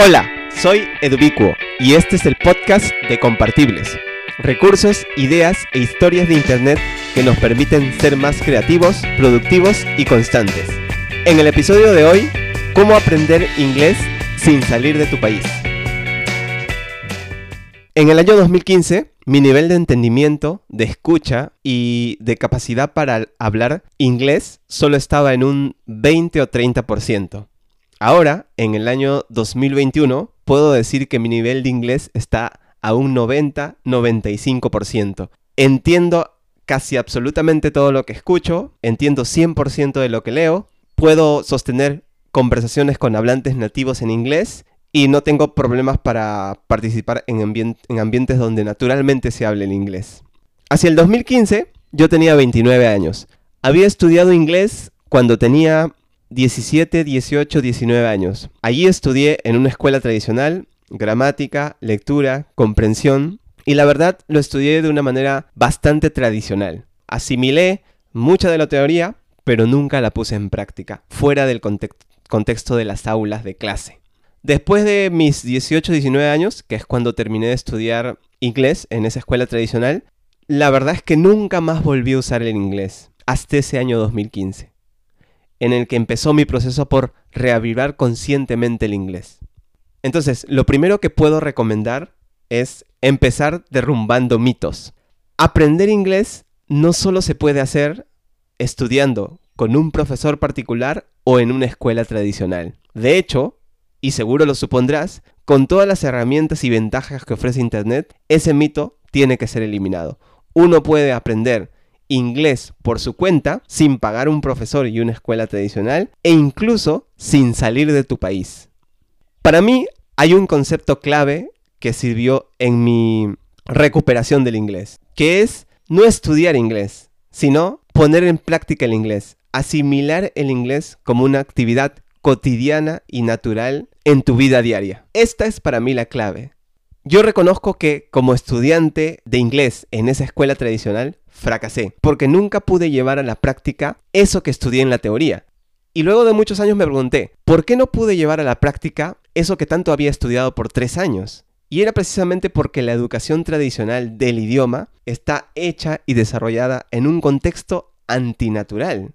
Hola, soy Edubicuo y este es el podcast de Compartibles. Recursos, ideas e historias de Internet que nos permiten ser más creativos, productivos y constantes. En el episodio de hoy, cómo aprender inglés sin salir de tu país. En el año 2015, mi nivel de entendimiento, de escucha y de capacidad para hablar inglés solo estaba en un 20 o 30%. Ahora, en el año 2021, puedo decir que mi nivel de inglés está a un 90-95%. Entiendo casi absolutamente todo lo que escucho, entiendo 100% de lo que leo, puedo sostener conversaciones con hablantes nativos en inglés y no tengo problemas para participar en, en ambientes donde naturalmente se hable el inglés. Hacia el 2015 yo tenía 29 años. Había estudiado inglés cuando tenía 17, 18, 19 años. Allí estudié en una escuela tradicional, gramática, lectura, comprensión, y la verdad lo estudié de una manera bastante tradicional. Asimilé mucha de la teoría, pero nunca la puse en práctica, fuera del contexto de las aulas de clase. Después de mis 18, 19 años, que es cuando terminé de estudiar inglés en esa escuela tradicional, la verdad es que nunca más volví a usar el inglés, hasta ese año 2015 en el que empezó mi proceso por reavivar conscientemente el inglés. Entonces, lo primero que puedo recomendar es empezar derrumbando mitos. Aprender inglés no solo se puede hacer estudiando con un profesor particular o en una escuela tradicional. De hecho, y seguro lo supondrás, con todas las herramientas y ventajas que ofrece Internet, ese mito tiene que ser eliminado. Uno puede aprender inglés por su cuenta, sin pagar un profesor y una escuela tradicional, e incluso sin salir de tu país. Para mí hay un concepto clave que sirvió en mi recuperación del inglés, que es no estudiar inglés, sino poner en práctica el inglés, asimilar el inglés como una actividad cotidiana y natural en tu vida diaria. Esta es para mí la clave. Yo reconozco que como estudiante de inglés en esa escuela tradicional fracasé, porque nunca pude llevar a la práctica eso que estudié en la teoría. Y luego de muchos años me pregunté, ¿por qué no pude llevar a la práctica eso que tanto había estudiado por tres años? Y era precisamente porque la educación tradicional del idioma está hecha y desarrollada en un contexto antinatural.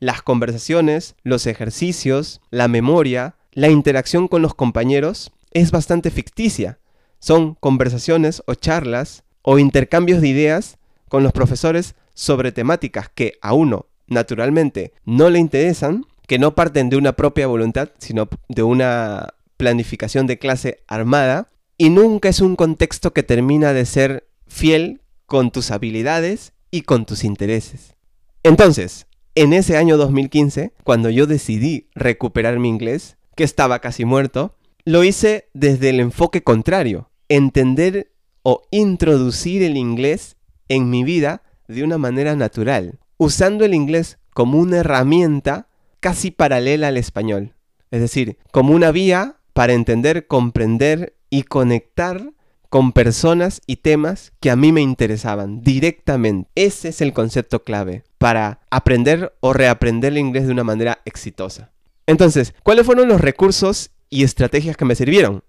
Las conversaciones, los ejercicios, la memoria, la interacción con los compañeros es bastante ficticia. Son conversaciones o charlas o intercambios de ideas con los profesores sobre temáticas que a uno, naturalmente, no le interesan, que no parten de una propia voluntad, sino de una planificación de clase armada, y nunca es un contexto que termina de ser fiel con tus habilidades y con tus intereses. Entonces, en ese año 2015, cuando yo decidí recuperar mi inglés, que estaba casi muerto, lo hice desde el enfoque contrario, entender o introducir el inglés en mi vida de una manera natural, usando el inglés como una herramienta casi paralela al español. Es decir, como una vía para entender, comprender y conectar con personas y temas que a mí me interesaban directamente. Ese es el concepto clave para aprender o reaprender el inglés de una manera exitosa. Entonces, ¿cuáles fueron los recursos y estrategias que me sirvieron?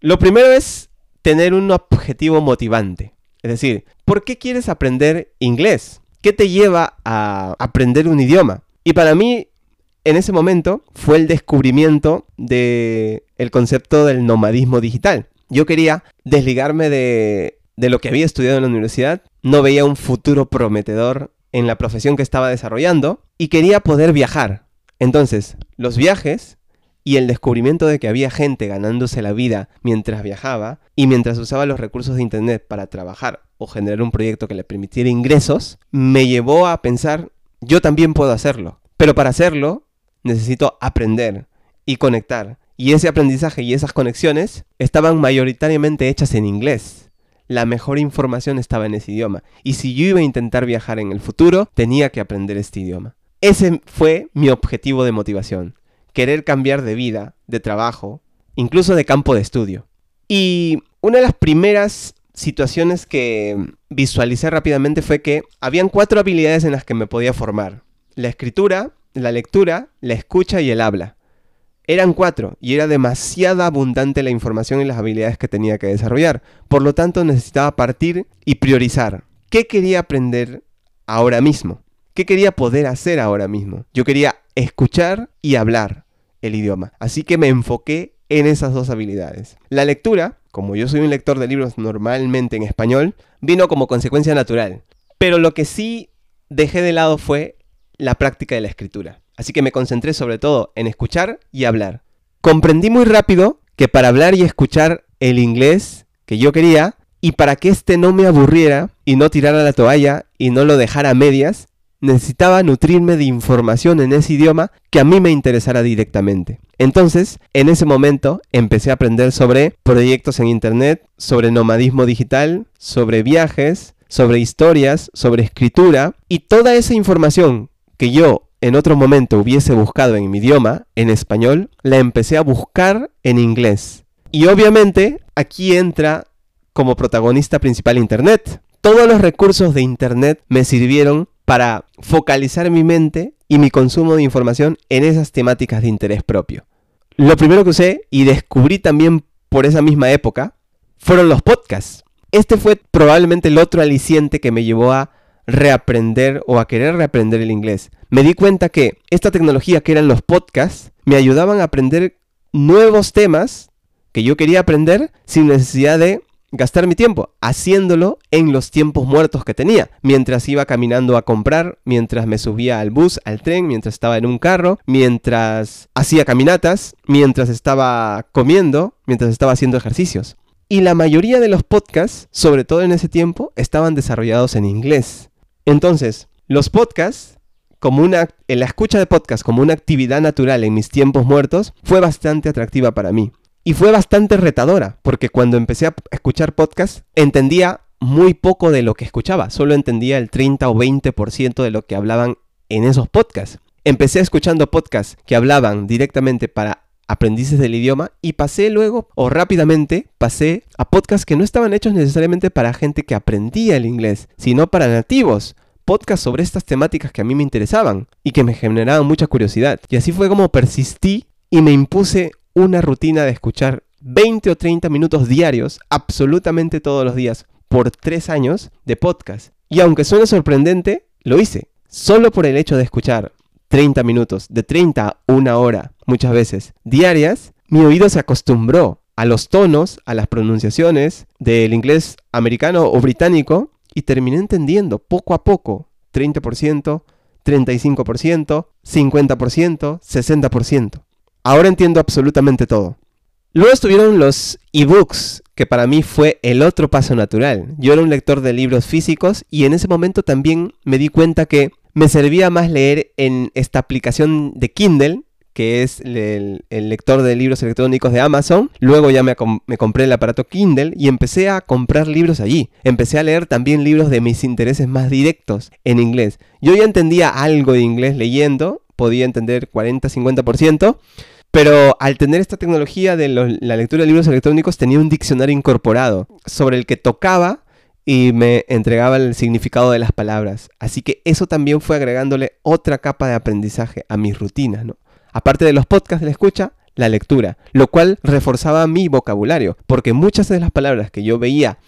Lo primero es tener un objetivo motivante. Es decir, ¿por qué quieres aprender inglés? ¿Qué te lleva a aprender un idioma? Y para mí, en ese momento, fue el descubrimiento del el concepto del nomadismo digital. Yo quería desligarme de, de lo que había estudiado en la universidad, no veía un futuro prometedor en la profesión que estaba desarrollando y quería poder viajar. Entonces, los viajes y el descubrimiento de que había gente ganándose la vida mientras viajaba y mientras usaba los recursos de Internet para trabajar o generar un proyecto que le permitiera ingresos, me llevó a pensar, yo también puedo hacerlo. Pero para hacerlo necesito aprender y conectar. Y ese aprendizaje y esas conexiones estaban mayoritariamente hechas en inglés. La mejor información estaba en ese idioma. Y si yo iba a intentar viajar en el futuro, tenía que aprender este idioma. Ese fue mi objetivo de motivación querer cambiar de vida, de trabajo, incluso de campo de estudio. Y una de las primeras situaciones que visualicé rápidamente fue que habían cuatro habilidades en las que me podía formar. La escritura, la lectura, la escucha y el habla. Eran cuatro y era demasiada abundante la información y las habilidades que tenía que desarrollar. Por lo tanto, necesitaba partir y priorizar. ¿Qué quería aprender ahora mismo? ¿Qué quería poder hacer ahora mismo? Yo quería escuchar y hablar el idioma. Así que me enfoqué en esas dos habilidades. La lectura, como yo soy un lector de libros normalmente en español, vino como consecuencia natural. Pero lo que sí dejé de lado fue la práctica de la escritura. Así que me concentré sobre todo en escuchar y hablar. Comprendí muy rápido que para hablar y escuchar el inglés que yo quería, y para que éste no me aburriera y no tirara la toalla y no lo dejara a medias, necesitaba nutrirme de información en ese idioma que a mí me interesara directamente. Entonces, en ese momento, empecé a aprender sobre proyectos en Internet, sobre nomadismo digital, sobre viajes, sobre historias, sobre escritura, y toda esa información que yo en otro momento hubiese buscado en mi idioma, en español, la empecé a buscar en inglés. Y obviamente aquí entra como protagonista principal Internet. Todos los recursos de Internet me sirvieron para focalizar mi mente y mi consumo de información en esas temáticas de interés propio. Lo primero que usé y descubrí también por esa misma época fueron los podcasts. Este fue probablemente el otro aliciente que me llevó a reaprender o a querer reaprender el inglés. Me di cuenta que esta tecnología que eran los podcasts me ayudaban a aprender nuevos temas que yo quería aprender sin necesidad de gastar mi tiempo haciéndolo en los tiempos muertos que tenía, mientras iba caminando a comprar, mientras me subía al bus, al tren, mientras estaba en un carro, mientras hacía caminatas, mientras estaba comiendo, mientras estaba haciendo ejercicios. Y la mayoría de los podcasts, sobre todo en ese tiempo, estaban desarrollados en inglés. Entonces, los podcasts, como una, la escucha de podcasts como una actividad natural en mis tiempos muertos, fue bastante atractiva para mí. Y fue bastante retadora, porque cuando empecé a escuchar podcasts, entendía muy poco de lo que escuchaba, solo entendía el 30 o 20% de lo que hablaban en esos podcasts. Empecé escuchando podcasts que hablaban directamente para aprendices del idioma y pasé luego o rápidamente pasé a podcasts que no estaban hechos necesariamente para gente que aprendía el inglés, sino para nativos. Podcasts sobre estas temáticas que a mí me interesaban y que me generaban mucha curiosidad. Y así fue como persistí y me impuse una rutina de escuchar 20 o 30 minutos diarios, absolutamente todos los días, por tres años de podcast. Y aunque suene sorprendente, lo hice. Solo por el hecho de escuchar 30 minutos, de 30 a una hora, muchas veces, diarias, mi oído se acostumbró a los tonos, a las pronunciaciones del inglés americano o británico y terminé entendiendo poco a poco 30%, 35%, 50%, 60%. Ahora entiendo absolutamente todo. Luego estuvieron los ebooks, que para mí fue el otro paso natural. Yo era un lector de libros físicos y en ese momento también me di cuenta que me servía más leer en esta aplicación de Kindle, que es el, lector de libros electrónicos de Amazon. Luego ya me, me, compré el aparato Kindle y empecé a comprar libros allí. Empecé a leer también libros de mis intereses más directos en inglés. Yo ya entendía algo de inglés leyendo, podía entender 40-50%, pero al tener esta tecnología de la lectura de libros electrónicos tenía un diccionario incorporado sobre el que tocaba y me entregaba el significado de las palabras. Así que eso también fue agregándole otra capa de aprendizaje a mis rutinas, ¿no? Aparte de los podcasts de la escucha, la lectura, lo cual reforzaba mi vocabulario, porque muchas de las palabras que yo veía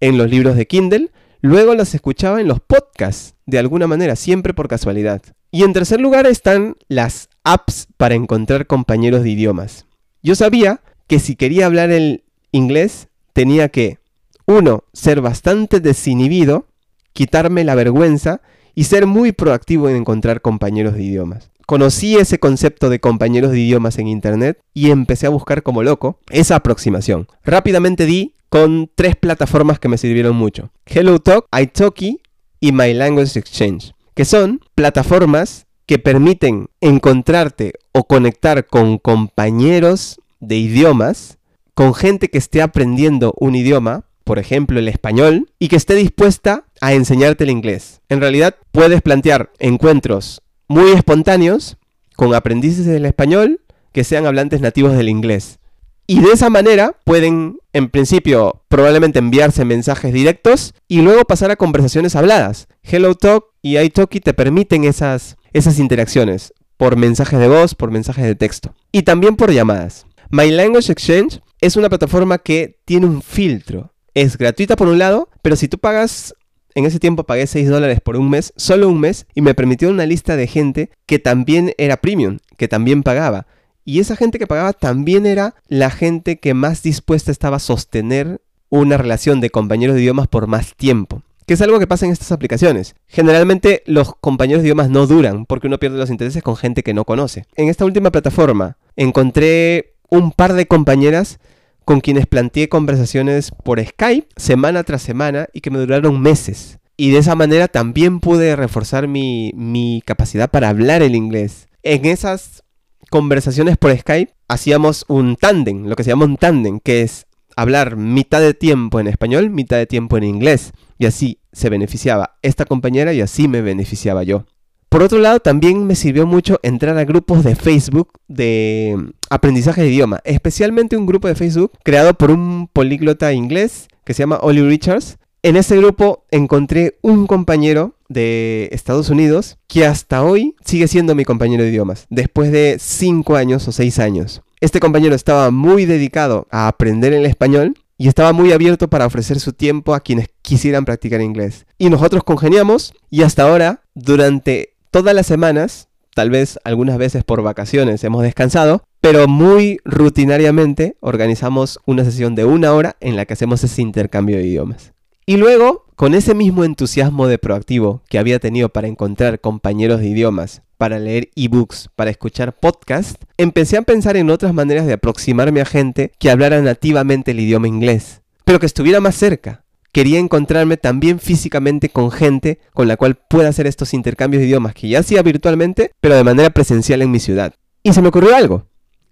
en los libros de Kindle, luego las escuchaba en los podcasts, de alguna manera, siempre por casualidad. Y en tercer lugar están las apps para encontrar compañeros de idiomas. Yo sabía que si quería hablar el inglés tenía que, uno, ser bastante desinhibido, quitarme la vergüenza y ser muy proactivo en encontrar compañeros de idiomas. Conocí ese concepto de compañeros de idiomas en internet y empecé a buscar como loco esa aproximación. Rápidamente di con tres plataformas que me sirvieron mucho. HelloTalk, Italki y My Language Exchange, que son plataformas que permiten encontrarte o conectar con compañeros de idiomas, con gente que esté aprendiendo un idioma, por ejemplo el español, y que esté dispuesta a enseñarte el inglés. En realidad puedes plantear encuentros muy espontáneos con aprendices del español que sean hablantes nativos del inglés. Y de esa manera pueden, en principio, probablemente enviarse mensajes directos y luego pasar a conversaciones habladas. HelloTalk y iTalki te permiten esas esas interacciones. por mensajes de voz, por mensajes de texto y también por llamadas. My Language Exchange es una plataforma que tiene un filtro. Es gratuita por un lado, pero si tú pagas, en ese tiempo pagué 6 dólares por un mes, solo un mes, y me permitió una lista de gente que también era premium, que también pagaba. Y esa gente que pagaba también era la gente que más dispuesta estaba a sostener una relación de compañeros de idiomas por más tiempo. Que es algo que pasa en estas aplicaciones. Generalmente los compañeros de idiomas no duran porque uno pierde los intereses con gente que no conoce. En esta última plataforma encontré un par de compañeras con quienes planteé conversaciones por Skype semana tras semana y que me duraron meses. Y de esa manera también pude reforzar mi, mi capacidad para hablar el inglés. En esas conversaciones por Skype hacíamos un tándem, lo que se llama un tándem, que es hablar mitad de tiempo en español, mitad de tiempo en inglés. Y así se beneficiaba esta compañera y así me beneficiaba yo. Por otro lado, también me sirvió mucho entrar a grupos de Facebook de aprendizaje de idioma, especialmente un grupo de Facebook creado por un políglota inglés que se llama Ollie Richards. En ese grupo encontré un compañero de Estados Unidos que hasta hoy sigue siendo mi compañero de idiomas, después de 5 años o 6 años. Este compañero estaba muy dedicado a aprender el español y estaba muy abierto para ofrecer su tiempo a quienes quisieran practicar inglés. Y nosotros congeniamos y hasta ahora, durante todas las semanas, tal vez algunas veces por vacaciones hemos descansado, pero muy rutinariamente organizamos una sesión de una hora en la que hacemos ese intercambio de idiomas. Y luego, con ese mismo entusiasmo de proactivo que había tenido para encontrar compañeros de idiomas, para leer ebooks, para escuchar podcasts, empecé a pensar en otras maneras de aproximarme a gente que hablara nativamente el idioma inglés, pero que estuviera más cerca. Quería encontrarme también físicamente con gente con la cual pueda hacer estos intercambios de idiomas que ya hacía virtualmente, pero de manera presencial en mi ciudad. Y se me ocurrió algo.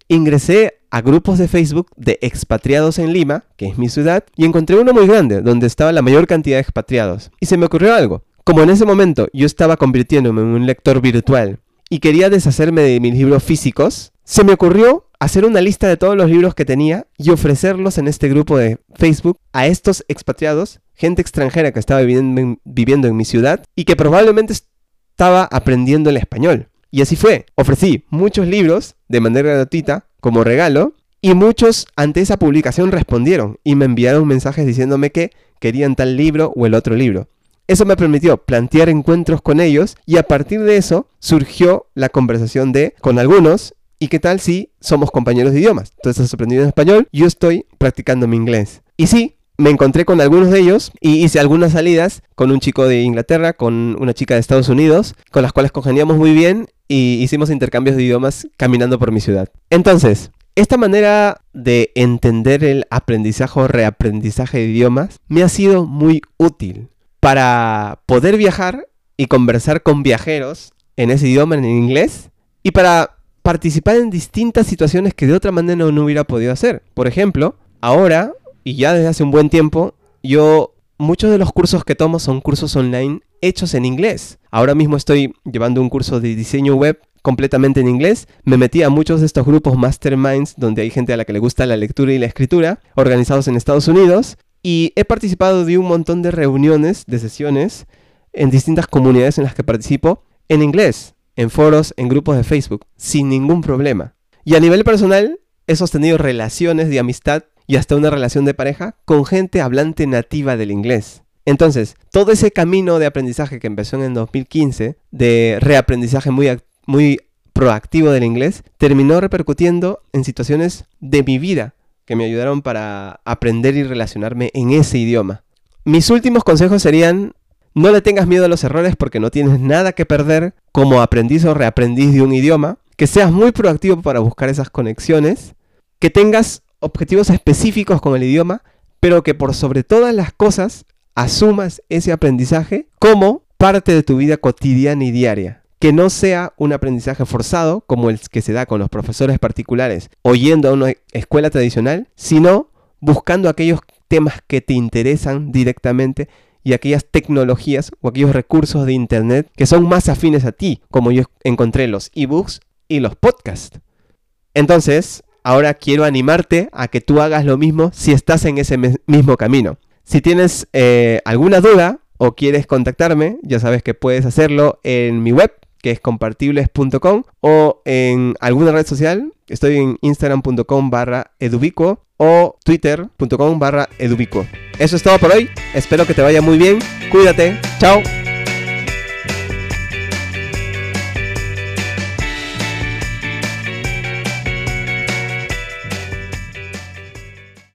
Ingresé a grupos de Facebook de expatriados en Lima, que es mi ciudad, y encontré uno muy grande, donde estaba la mayor cantidad de expatriados. Y se me ocurrió algo. Como en ese momento yo estaba convirtiéndome en un lector virtual y quería deshacerme de mis libros físicos, se me ocurrió hacer una lista de todos los libros que tenía y ofrecerlos en este grupo de Facebook a estos expatriados, gente extranjera que estaba viviendo en, mi ciudad y que probablemente estaba aprendiendo el español. Y así fue. Ofrecí muchos libros de manera gratuita como regalo y muchos ante esa publicación respondieron y me enviaron mensajes diciéndome que querían tal libro o el otro libro. Eso me permitió plantear encuentros con ellos y a partir de eso surgió la conversación de con algunos ¿Y qué tal si somos compañeros de idiomas? Tú estás aprendiendo español, yo estoy practicando mi inglés. Y sí, me encontré con algunos de ellos y hice algunas salidas con un chico de Inglaterra, con una chica de Estados Unidos, con las cuales congeniamos muy bien y hicimos intercambios de idiomas caminando por mi ciudad. Entonces, esta manera de entender el aprendizaje o reaprendizaje de idiomas me ha sido muy útil para poder viajar y conversar con viajeros en ese idioma, en inglés, y para participar en distintas situaciones que de otra manera no hubiera podido hacer. Por ejemplo, ahora, y ya desde hace un buen tiempo, yo muchos de los cursos que tomo son cursos online hechos en inglés. Ahora mismo estoy llevando un curso de diseño web completamente en inglés. Me metí a muchos de estos grupos masterminds donde hay gente a la que le gusta la lectura y la escritura, organizados en Estados Unidos. Y he participado de un montón de reuniones, de sesiones, en distintas comunidades en las que participo, en inglés, en foros, en grupos de Facebook, sin ningún problema. Y a nivel personal, he sostenido relaciones de amistad y hasta una relación de pareja con gente hablante nativa del inglés. Entonces, todo ese camino de aprendizaje que empezó en el 2015, de reaprendizaje muy, muy proactivo del inglés, terminó repercutiendo en situaciones de mi vida que me ayudaron para aprender y relacionarme en ese idioma. Mis últimos consejos serían, no le tengas miedo a los errores porque no tienes nada que perder como aprendiz o reaprendiz de un idioma, que seas muy proactivo para buscar esas conexiones, que tengas objetivos específicos con el idioma, pero que por sobre todas las cosas asumas ese aprendizaje como parte de tu vida cotidiana y diaria. Que no sea un aprendizaje forzado como el que se da con los profesores particulares oyendo a una escuela tradicional, sino buscando aquellos temas que te interesan directamente y aquellas tecnologías o aquellos recursos de Internet que son más afines a ti, como yo encontré los ebooks y los podcasts. Entonces, Ahora quiero animarte a que tú hagas lo mismo si estás en ese mismo camino. Si tienes eh, alguna duda o quieres contactarme, ya sabes que puedes hacerlo en mi web, que es compartibles.com, o en alguna red social. Estoy en instagram.com barra edubico o twitter.com barra edubico. Eso es todo por hoy. Espero que te vaya muy bien. Cuídate. Chao.